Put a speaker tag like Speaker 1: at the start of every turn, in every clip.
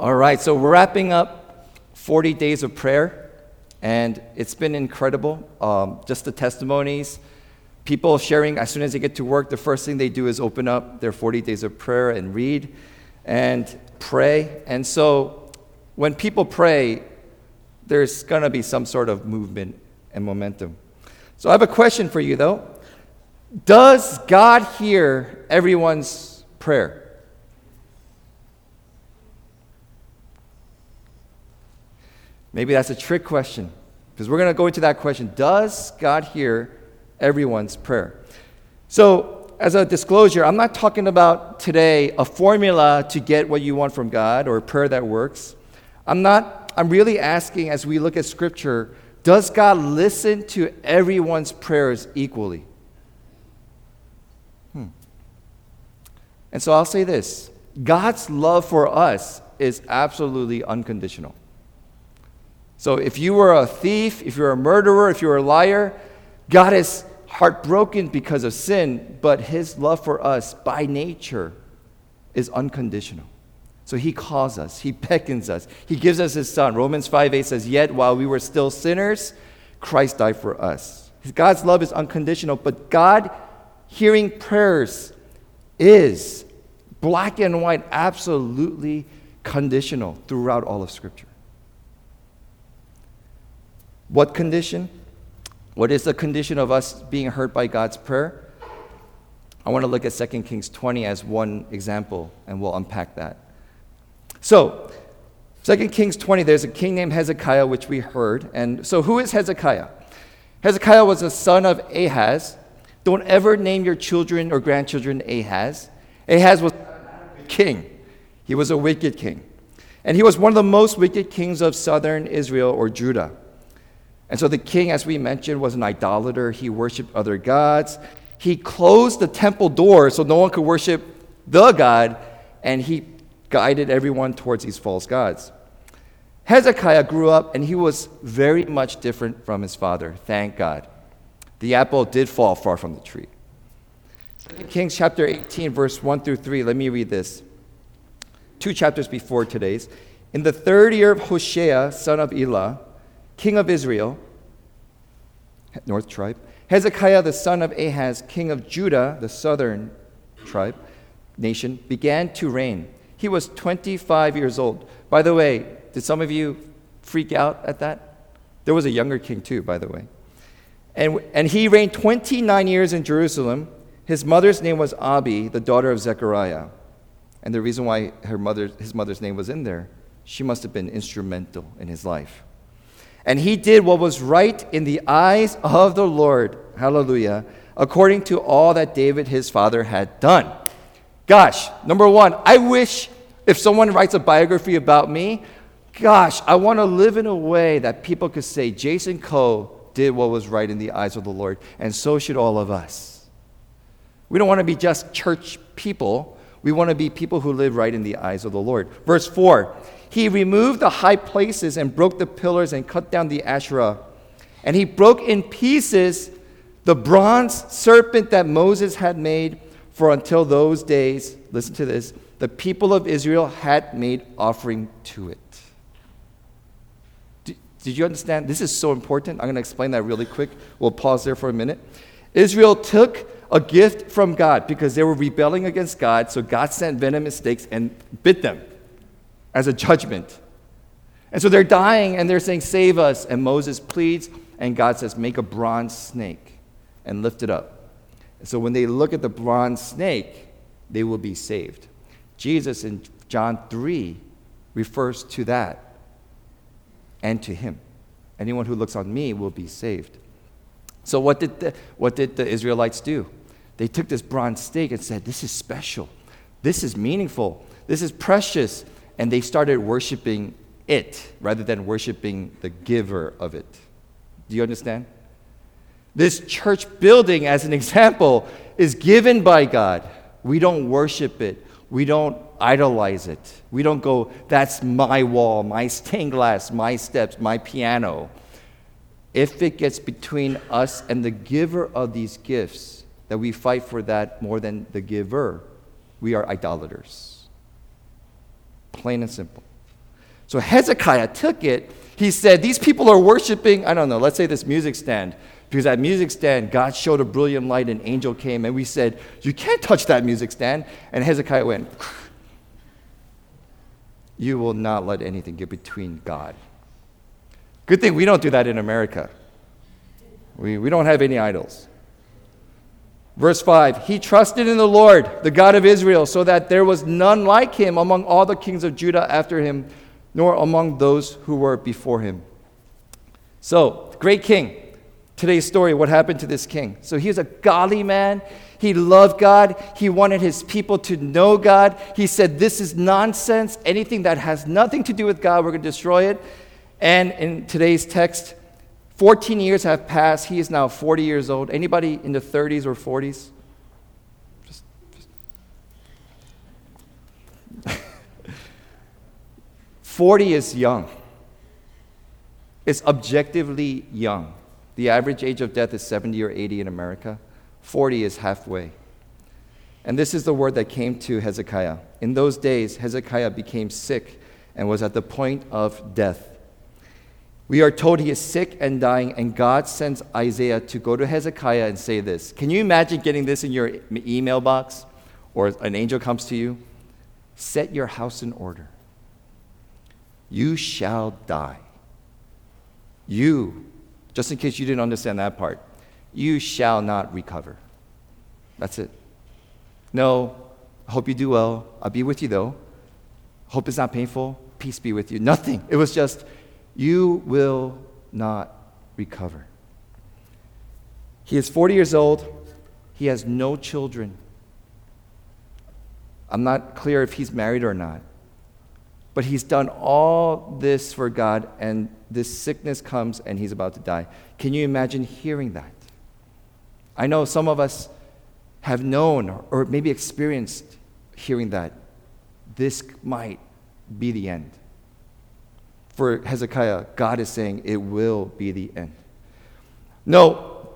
Speaker 1: All right, so we're wrapping up 40 days of prayer, and it's been incredible. Um, just the testimonies, people sharing as soon as they get to work, the first thing they do is open up their 40 days of prayer and read and pray. And so when people pray, there's going to be some sort of movement and momentum. So I have a question for you, though. Does God hear everyone's prayer? Maybe that's a trick question because we're going to go into that question. Does God hear everyone's prayer? So, as a disclosure, I'm not talking about today a formula to get what you want from God or a prayer that works. I'm not, I'm really asking as we look at Scripture, does God listen to everyone's prayers equally? Hmm. And so I'll say this God's love for us is absolutely unconditional. So if you were a thief, if you're a murderer, if you're a liar, God is heartbroken because of sin, but his love for us by nature is unconditional. So he calls us, he beckons us, he gives us his son. Romans 5 8 says, Yet while we were still sinners, Christ died for us. God's love is unconditional, but God hearing prayers is black and white, absolutely conditional throughout all of Scripture. What condition? What is the condition of us being heard by God's prayer? I want to look at 2 Kings 20 as one example, and we'll unpack that. So, 2 Kings 20, there's a king named Hezekiah, which we heard. And so, who is Hezekiah? Hezekiah was a son of Ahaz. Don't ever name your children or grandchildren Ahaz. Ahaz was a king, he was a wicked king. And he was one of the most wicked kings of southern Israel or Judah. And so the king, as we mentioned, was an idolater. He worshiped other gods. He closed the temple doors so no one could worship the God, and he guided everyone towards these false gods. Hezekiah grew up and he was very much different from his father, thank God. The apple did fall far from the tree. Kings chapter 18, verse 1 through 3. Let me read this. Two chapters before today's. In the third year of Hoshea, son of Elah, king of Israel, north tribe, Hezekiah the son of Ahaz, king of Judah, the southern tribe, nation, began to reign. He was 25 years old. By the way, did some of you freak out at that? There was a younger king too, by the way. And, and he reigned 29 years in Jerusalem. His mother's name was Abi, the daughter of Zechariah. And the reason why her mother, his mother's name was in there, she must have been instrumental in his life. And he did what was right in the eyes of the Lord. Hallelujah. According to all that David his father had done. Gosh, number one, I wish if someone writes a biography about me, gosh, I want to live in a way that people could say Jason Coe did what was right in the eyes of the Lord, and so should all of us. We don't want to be just church people. We want to be people who live right in the eyes of the Lord. Verse 4 he removed the high places and broke the pillars and cut down the Asherah. And he broke in pieces the bronze serpent that Moses had made, for until those days, listen to this, the people of Israel had made offering to it. Did, you understand? This is so important. I'm going to explain that really quick. We'll pause there for a minute. Israel took a gift from God because they were rebelling against God, so God sent venomous snakes and bit them as a judgment. And so they're dying and they're saying, Save us. And Moses pleads, and God says, Make a bronze snake and lift it up. And so when they look at the bronze snake, they will be saved. Jesus in John 3 refers to that and to him. Anyone who looks on me will be saved. So, what did the, what did the Israelites do? They took this bronze snake and said, This is special. This is meaningful. This is precious and they started worshiping it rather than worshiping the giver of it. Do you understand? This church building, as an example, is given by God. We don't worship it. We don't idolize it. We don't go, that's my wall, my stained glass, my steps, my piano. If it gets between us and the giver of these gifts, that we fight for that more than the giver, we are idolaters. Plain and simple. So Hezekiah took it. He said, These people are worshiping, I don't know, let's say this music stand. Because that music stand, God showed a brilliant light, an angel came, and we said, You can't touch that music stand. And Hezekiah went, You will not let anything get between God. Good thing we don't do that in America. We, we don't have any idols. Verse 5 He trusted in the Lord, the God of Israel, so that there was none like him among all the kings of Judah after him, nor among those who were before him. So, great king. Today's story, what happened to this king? So, he was a godly man. He loved God. He wanted his people to know God. He said, This is nonsense. Anything that has nothing to do with God, we're going to destroy it. And in today's text, 14 years have passed. He is now 40 years old. Anybody in the 30s or 40s? Just, just. 40 is young. It's objectively young. The average age of death is 70 or 80 in America. 40 is halfway. And this is the word that came to Hezekiah. In those days, Hezekiah became sick and was at the point of death. We are told he is sick and dying, and God sends Isaiah to go to Hezekiah and say this. Can you imagine getting this in your email box? Or an angel comes to you? Set your house in order. You shall die. You, just in case you didn't understand that part, you shall not recover. That's it. No, I hope you do well. I'll be with you though. Hope it's not painful. Peace be with you. Nothing. It was just, you will not recover. He is 40 years old. He has no children. I'm not clear if he's married or not. But he's done all this for God, and this sickness comes and he's about to die. Can you imagine hearing that? I know some of us have known or maybe experienced hearing that. This might be the end for Hezekiah, God is saying it will be the end. No,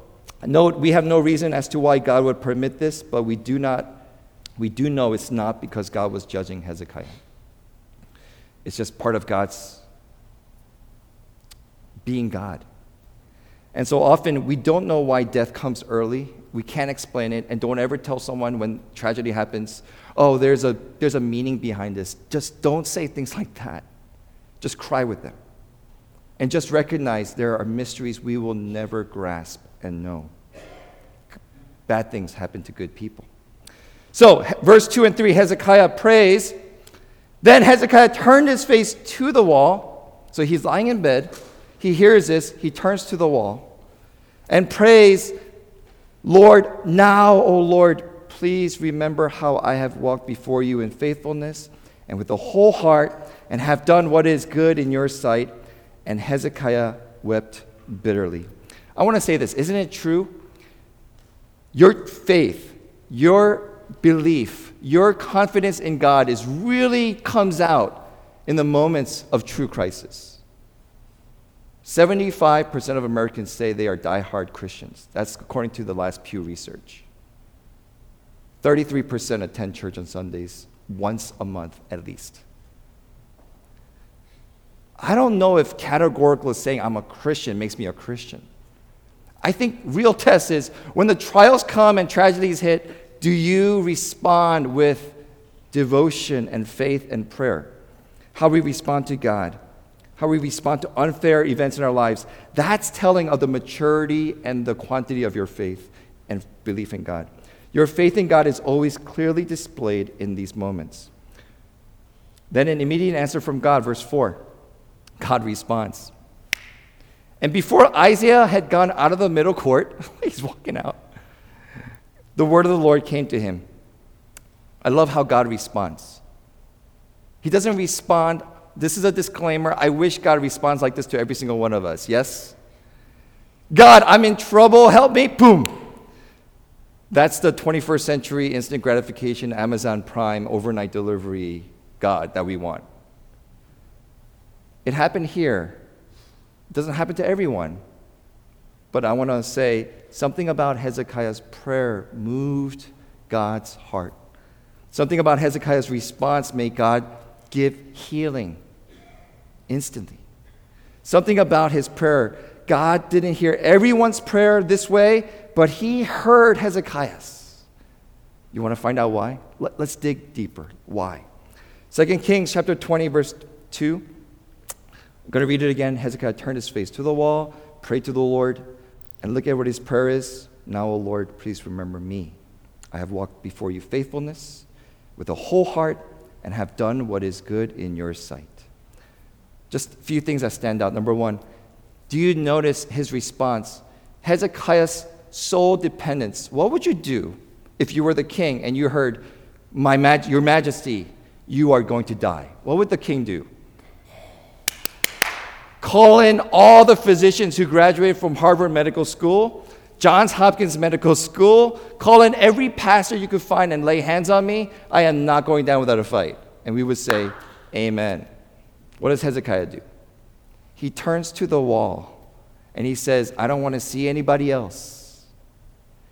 Speaker 1: no, we have no reason as to why God would permit this, but we do not, we do know it's not because God was judging Hezekiah. It's just part of God's being God. And so often we don't know why death comes early. We can't explain it. And don't ever tell someone when tragedy happens, oh, there's a, there's a meaning behind this. Just don't say things like that. Just cry with them. And just recognize there are mysteries we will never grasp and know. Bad things happen to good people. So, verse 2 and 3 Hezekiah prays. Then Hezekiah turned his face to the wall. So he's lying in bed. He hears this. He turns to the wall and prays, Lord, now, O Lord, please remember how I have walked before you in faithfulness and with the whole heart and have done what is good in your sight. And Hezekiah wept bitterly. I want to say this isn't it true? Your faith, your belief, your confidence in God is really comes out in the moments of true crisis. 75% of Americans say they are die-hard Christians. That's according to the last Pew research. 33% attend church on Sundays once a month at least. I don't know if categorically saying I'm a Christian makes me a Christian. I think real test is when the trials come and tragedies hit, do you respond with devotion and faith and prayer? How we respond to God, how we respond to unfair events in our lives, that's telling of the maturity and the quantity of your faith and belief in God. Your faith in God is always clearly displayed in these moments. Then, an immediate answer from God, verse 4. God responds. And before Isaiah had gone out of the middle court, he's walking out, the word of the Lord came to him. I love how God responds. He doesn't respond. This is a disclaimer. I wish God responds like this to every single one of us. Yes? God, I'm in trouble. Help me. Boom. That's the 21st century instant gratification, Amazon Prime, overnight delivery God that we want. It happened here. It doesn't happen to everyone. But I want to say something about Hezekiah's prayer moved God's heart. Something about Hezekiah's response made God give healing. instantly. Something about his prayer. God didn't hear everyone's prayer this way, but he heard Hezekiah's. You want to find out why? Let, us dig deeper. Why? 2 Kings chapter 20, verse 2. I'm going to read it again. Hezekiah turned his face to the wall, prayed to the Lord, and look at what his prayer is. Now, O Lord, please remember me. I have walked before you faithfulness with a whole heart and have done what is good in your sight. Just a few things that stand out. Number one, do you notice his response? Hezekiah's sole dependence. What would you do if you were the king and you heard, My maj- Your Majesty, you are going to die? What would the king do? Call in all the physicians who graduated from Harvard Medical School, Johns Hopkins Medical School, call in every pastor you could find and lay hands on me. I am not going down without a fight. And we would say, Amen. What does Hezekiah do? He turns to the wall and he says, I don't want to see anybody else.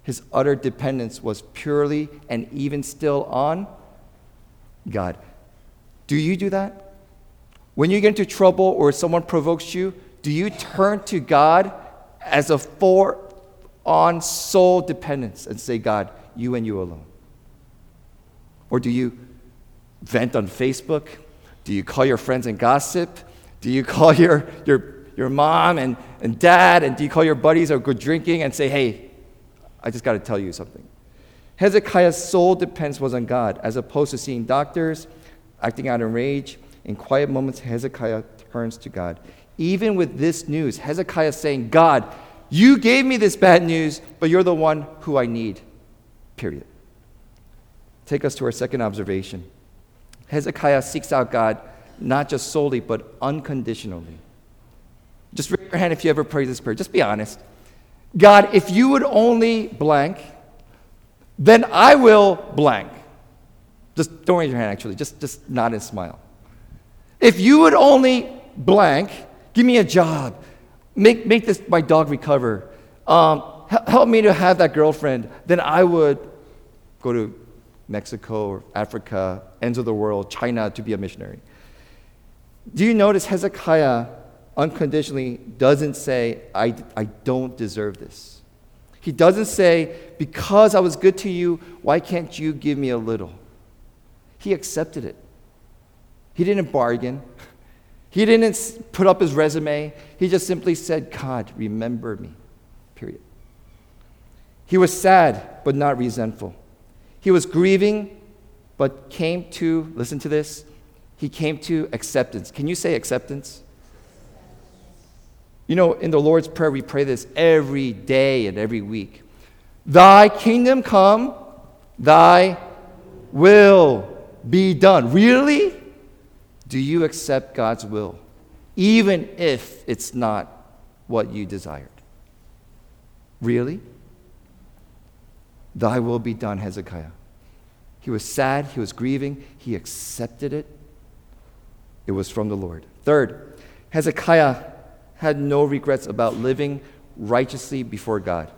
Speaker 1: His utter dependence was purely and even still on God. Do you do that? When you get into trouble or someone provokes you, do you turn to God as a for on sole dependence and say, God, you and you alone? Or do you vent on Facebook? Do you call your friends and gossip? Do you call your, your, your mom and, and dad? And do you call your buddies or go drinking and say, hey, I just got to tell you something? Hezekiah's sole dependence was on God, as opposed to seeing doctors, acting out in rage. In quiet moments, Hezekiah turns to God. Even with this news, Hezekiah is saying, God, you gave me this bad news, but you're the one who I need. Period. Take us to our second observation. Hezekiah seeks out God not just solely, but unconditionally. Just raise your hand if you ever prayed this prayer. Just be honest. God, if you would only blank, then I will blank. Just don't raise your hand, actually. Just, just nod and smile. If you would only blank, give me a job, make, make this, my dog recover, um, help me to have that girlfriend, then I would go to Mexico or Africa, ends of the world, China to be a missionary. Do you notice Hezekiah unconditionally doesn't say, I, I don't deserve this? He doesn't say, Because I was good to you, why can't you give me a little? He accepted it. He didn't bargain. He didn't put up his resume. He just simply said, God, remember me. Period. He was sad, but not resentful. He was grieving, but came to, listen to this, he came to acceptance. Can you say acceptance? You know, in the Lord's Prayer, we pray this every day and every week. Thy kingdom come, thy will be done. Really? Do you accept God's will, even if it's not what you desired? Really? Thy will be done, Hezekiah. He was sad, he was grieving, he accepted it. It was from the Lord. Third, Hezekiah had no regrets about living righteously before God.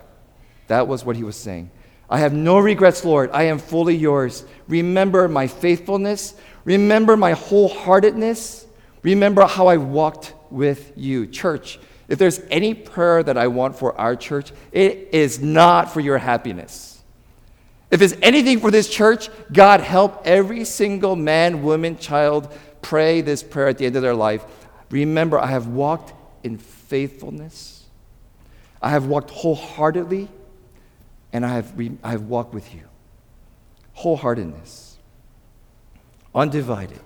Speaker 1: That was what he was saying. I have no regrets, Lord. I am fully yours. Remember my faithfulness. Remember my wholeheartedness. Remember how I walked with you. Church, if there's any prayer that I want for our church, it is not for your happiness. If it's anything for this church, God help every single man, woman, child pray this prayer at the end of their life. Remember, I have walked in faithfulness, I have walked wholeheartedly, and I have, re- I have walked with you. Wholeheartedness, undivided.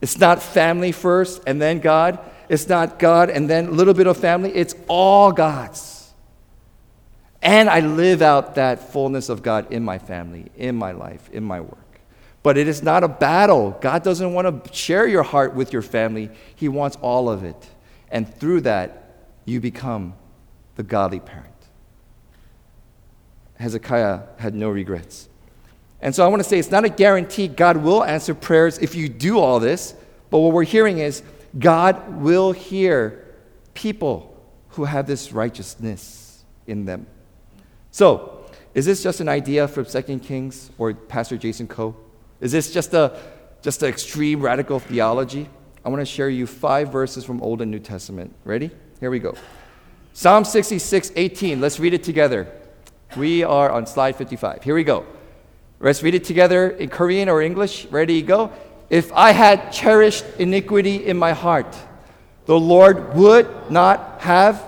Speaker 1: It's not family first and then God. It's not God and then a little bit of family. It's all God's. And I live out that fullness of God in my family, in my life, in my work. But it is not a battle. God doesn't want to share your heart with your family, He wants all of it. And through that, you become the godly parent. Hezekiah had no regrets. And so I want to say it's not a guarantee God will answer prayers if you do all this, but what we're hearing is God will hear people who have this righteousness in them. So, is this just an idea from Second Kings or Pastor Jason Coe? Is this just a just an extreme radical theology? I want to share you five verses from Old and New Testament. Ready? Here we go. Psalm 66, 18. Let's read it together. We are on slide 55. Here we go. Let's read it together in Korean or English. Ready? Go. If I had cherished iniquity in my heart, the Lord would not have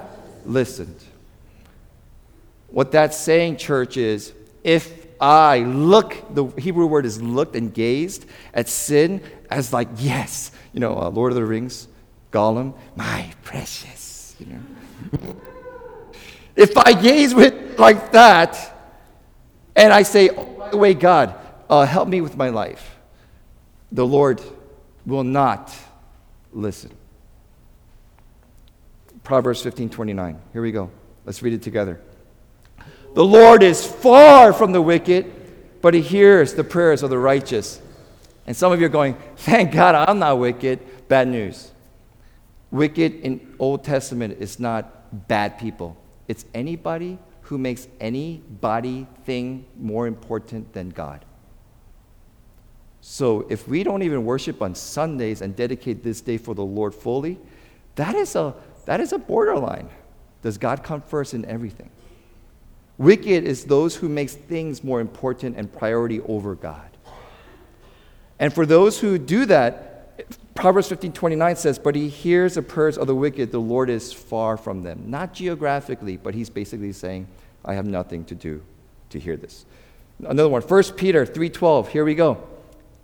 Speaker 1: listened. What that's saying, church, is if I look, the Hebrew word is looked and gazed at sin as like, yes, you know, uh, Lord of the Rings, Gollum, my precious, you know. if I gaze with like that, and I say, oh, by the way, God, uh, help me with my life, the Lord will not listen. Proverbs 15 29. Here we go. Let's read it together. The Lord is far from the wicked, but he hears the prayers of the righteous. And some of you are going, Thank God I'm not wicked. Bad news. Wicked in Old Testament is not bad people, it's anybody who makes any body thing more important than God. So if we don't even worship on Sundays and dedicate this day for the Lord fully, that is a, that is a borderline. Does God come first in everything? Wicked is those who makes things more important and priority over God. And for those who do that, Proverbs 15 29 says, But he hears the prayers of the wicked, the Lord is far from them. Not geographically, but he's basically saying, I have nothing to do to hear this. Another one, 1 Peter 3:12. Here we go.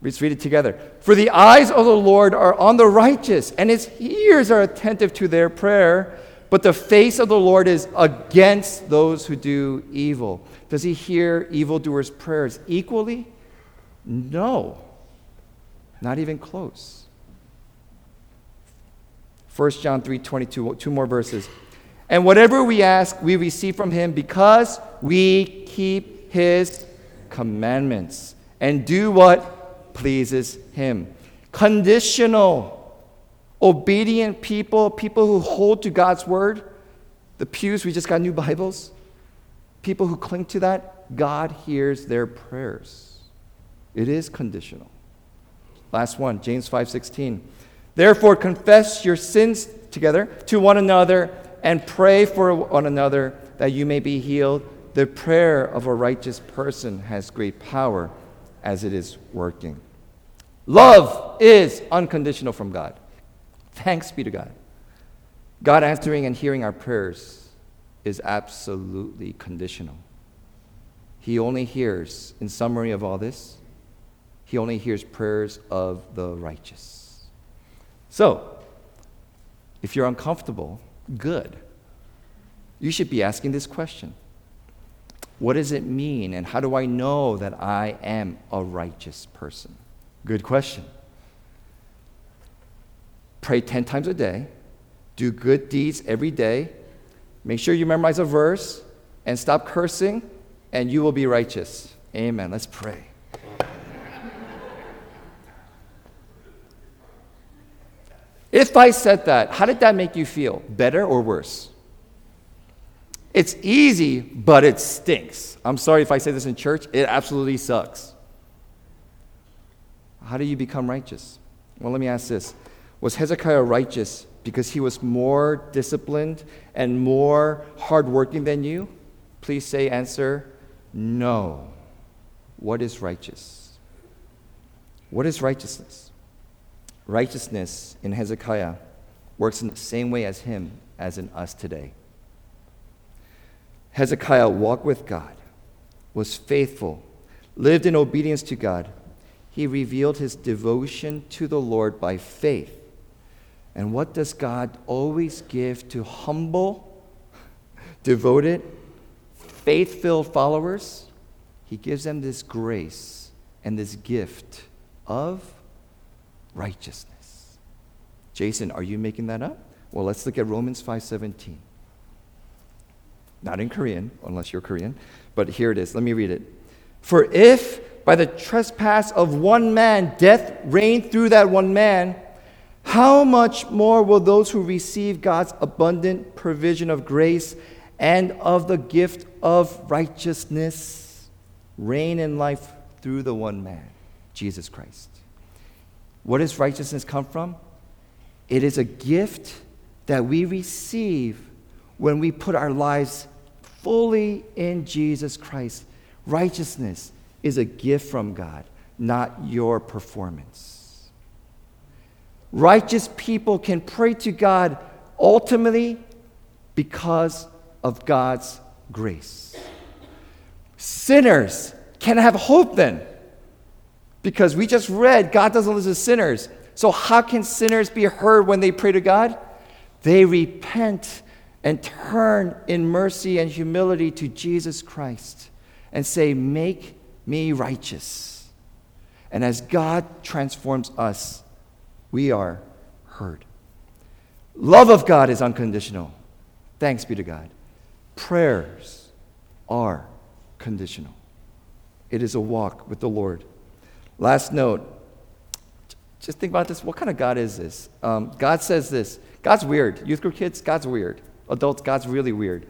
Speaker 1: Let's read it together. For the eyes of the Lord are on the righteous, and his ears are attentive to their prayer. But the face of the Lord is against those who do evil. Does he hear evildoers' prayers equally? No. Not even close. 1 John 3 22, two more verses. And whatever we ask, we receive from him because we keep his commandments and do what pleases him. Conditional obedient people, people who hold to God's word, the pews, we just got new Bibles, people who cling to that, God hears their prayers. It is conditional. Last one, James 5:16. Therefore confess your sins together to one another and pray for one another that you may be healed. The prayer of a righteous person has great power as it is working. Love is unconditional from God. Thanks be to God. God answering and hearing our prayers is absolutely conditional. He only hears, in summary of all this, he only hears prayers of the righteous. So, if you're uncomfortable, good. You should be asking this question What does it mean, and how do I know that I am a righteous person? Good question pray 10 times a day, do good deeds every day, make sure you memorize a verse, and stop cursing, and you will be righteous. Amen. Let's pray. If I said that, how did that make you feel? Better or worse? It's easy, but it stinks. I'm sorry if I say this in church, it absolutely sucks. How do you become righteous? Well, let me ask this was Hezekiah righteous because he was more disciplined and more hardworking than you? Please say answer no. What is righteous? What is righteousness? Righteousness in Hezekiah works in the same way as him as in us today. Hezekiah walked with God, was faithful, lived in obedience to God. He revealed his devotion to the Lord by faith and what does God always give to humble, devoted, faith filled followers? He gives them this grace and this gift of righteousness. Jason, are you making that up? Well, let's look at Romans 5:17. Not in Korean, unless you're Korean, but here it is. Let me read it. For if by the trespass of one man death reigned through that one man, how much more will those who receive God's abundant provision of grace and of the gift of righteousness reign in life through the one man, Jesus Christ? What does righteousness come from? It is a gift that we receive when we put our lives fully in Jesus Christ. Righteousness is a gift from God, not your performance. Righteous people can pray to God ultimately because of God's grace. Sinners can have hope then because we just read God doesn't listen to sinners. So, how can sinners be heard when they pray to God? They repent and turn in mercy and humility to Jesus Christ and say, Make me righteous. And as God transforms us, we are heard. Love of God is unconditional. Thanks be to God. Prayers are conditional. It is a walk with the Lord. Last note just think about this. What kind of God is this? Um, God says this God's weird. Youth group kids, God's weird. Adults, God's really weird.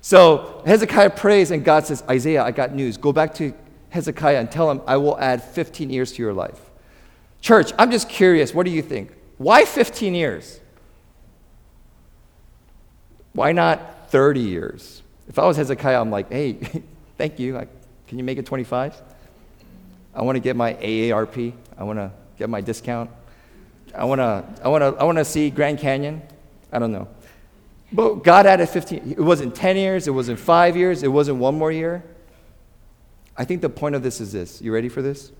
Speaker 1: So Hezekiah prays, and God says, Isaiah, I got news. Go back to Hezekiah and tell him, I will add 15 years to your life. Church, I'm just curious. What do you think? Why 15 years? Why not 30 years? If I was Hezekiah, I'm like, hey, thank you. I, can you make it 25? I want to get my AARP. I want to get my discount. I want to I wanna, I wanna see Grand Canyon. I don't know. But God added 15. It wasn't 10 years, it wasn't five years, it wasn't one more year. I think the point of this is this. You ready for this?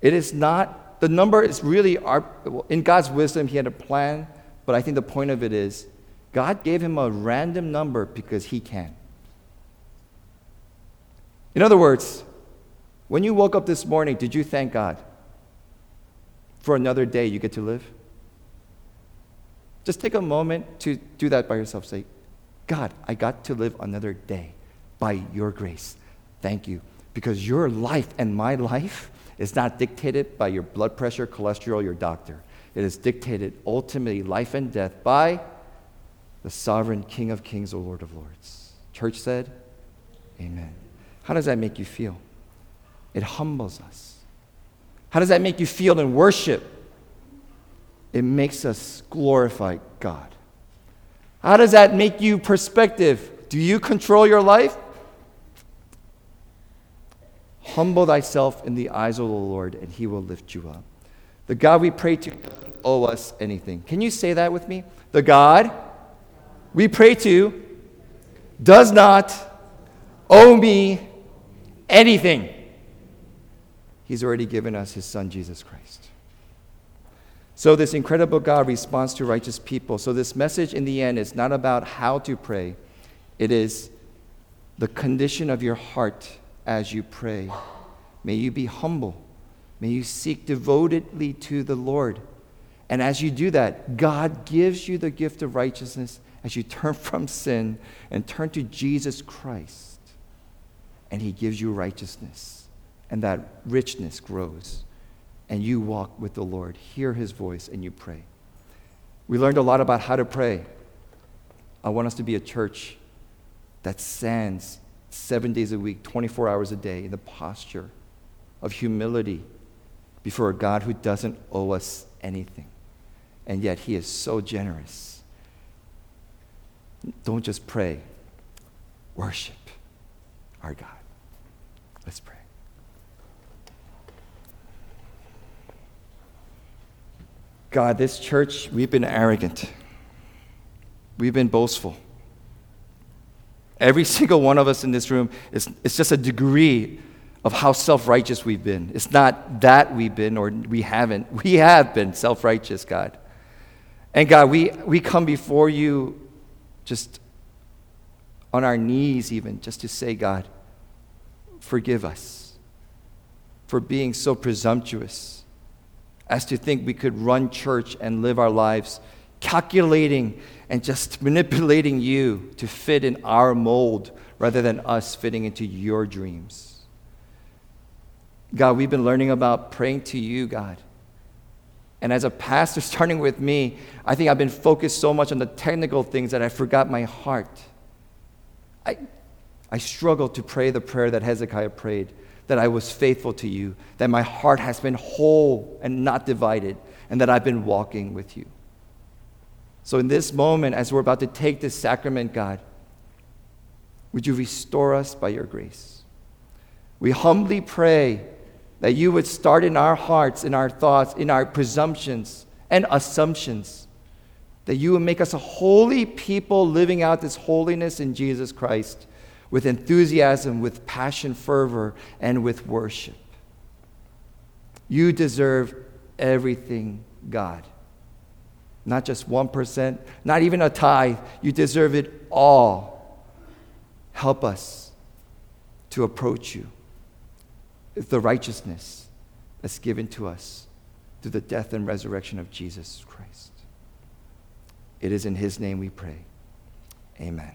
Speaker 1: It is not, the number is really, our, in God's wisdom, He had a plan, but I think the point of it is God gave him a random number because He can. In other words, when you woke up this morning, did you thank God for another day you get to live? Just take a moment to do that by yourself. Say, God, I got to live another day by your grace. Thank you. Because your life and my life is not dictated by your blood pressure, cholesterol, your doctor. It is dictated ultimately, life and death, by the sovereign King of Kings, the Lord of Lords. Church said, Amen. How does that make you feel? It humbles us. How does that make you feel in worship? It makes us glorify God. How does that make you perspective? Do you control your life? Humble thyself in the eyes of the Lord, and he will lift you up. The God we pray to doesn't owe us anything. Can you say that with me? The God we pray to does not owe me anything. He's already given us His Son, Jesus Christ. So, this incredible God responds to righteous people. So, this message in the end is not about how to pray, it is the condition of your heart as you pray. May you be humble. May you seek devotedly to the Lord. And as you do that, God gives you the gift of righteousness as you turn from sin and turn to Jesus Christ. And He gives you righteousness and that richness grows. And you walk with the Lord, hear his voice, and you pray. We learned a lot about how to pray. I want us to be a church that stands seven days a week, 24 hours a day, in the posture of humility before a God who doesn't owe us anything. And yet he is so generous. Don't just pray, worship our God. Let's pray. God, this church, we've been arrogant. We've been boastful. Every single one of us in this room, is, it's just a degree of how self righteous we've been. It's not that we've been or we haven't. We have been self righteous, God. And God, we, we come before you just on our knees, even, just to say, God, forgive us for being so presumptuous as to think we could run church and live our lives calculating and just manipulating you to fit in our mold rather than us fitting into your dreams. God, we've been learning about praying to you, God. And as a pastor, starting with me, I think I've been focused so much on the technical things that I forgot my heart. I, I struggle to pray the prayer that Hezekiah prayed that I was faithful to you, that my heart has been whole and not divided, and that I've been walking with you. So, in this moment, as we're about to take this sacrament, God, would you restore us by your grace? We humbly pray that you would start in our hearts, in our thoughts, in our presumptions and assumptions, that you would make us a holy people living out this holiness in Jesus Christ with enthusiasm, with passion, fervor, and with worship. You deserve everything, God. Not just 1%, not even a tithe. You deserve it all. Help us to approach you with the righteousness that's given to us through the death and resurrection of Jesus Christ. It is in his name we pray. Amen.